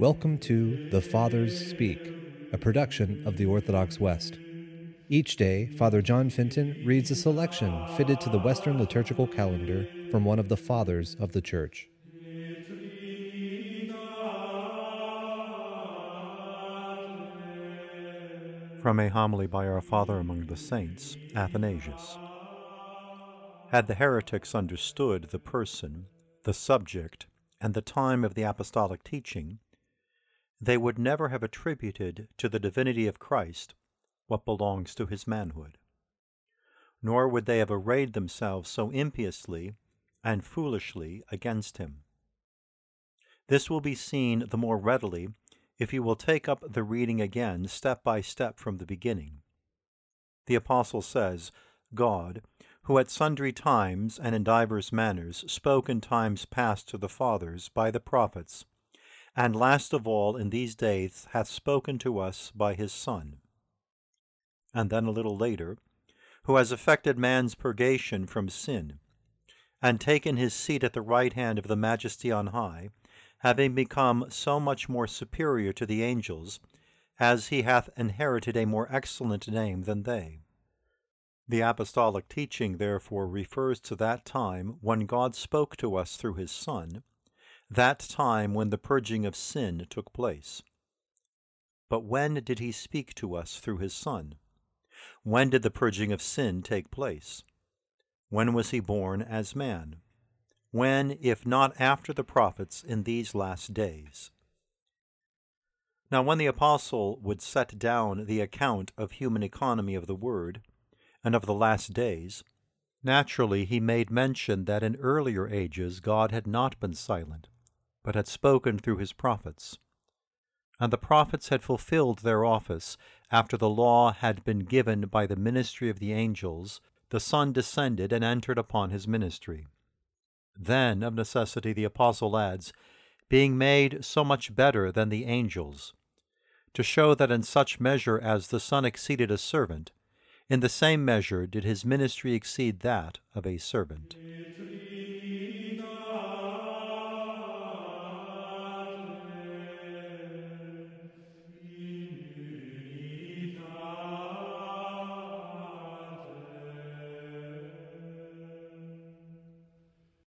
Welcome to The Fathers Speak, a production of the Orthodox West. Each day, Father John Fenton reads a selection fitted to the Western liturgical calendar from one of the Fathers of the Church. From a homily by our Father among the Saints, Athanasius. Had the heretics understood the person, the subject, and the time of the apostolic teaching, they would never have attributed to the divinity of Christ what belongs to his manhood. Nor would they have arrayed themselves so impiously and foolishly against him. This will be seen the more readily if you will take up the reading again step by step from the beginning. The Apostle says, God, who at sundry times and in divers manners spoke in times past to the fathers by the prophets, and last of all in these days hath spoken to us by his Son. And then a little later, who has effected man's purgation from sin, and taken his seat at the right hand of the Majesty on high, having become so much more superior to the angels, as he hath inherited a more excellent name than they. The apostolic teaching therefore refers to that time when God spoke to us through his Son, that time when the purging of sin took place. But when did he speak to us through his Son? When did the purging of sin take place? When was he born as man? When, if not after the prophets in these last days? Now, when the apostle would set down the account of human economy of the word and of the last days, naturally he made mention that in earlier ages God had not been silent, but had spoken through his prophets. And the prophets had fulfilled their office after the law had been given by the ministry of the angels. The Son descended and entered upon his ministry. Then, of necessity, the apostle adds, being made so much better than the angels, to show that in such measure as the Son exceeded a servant, in the same measure did his ministry exceed that of a servant.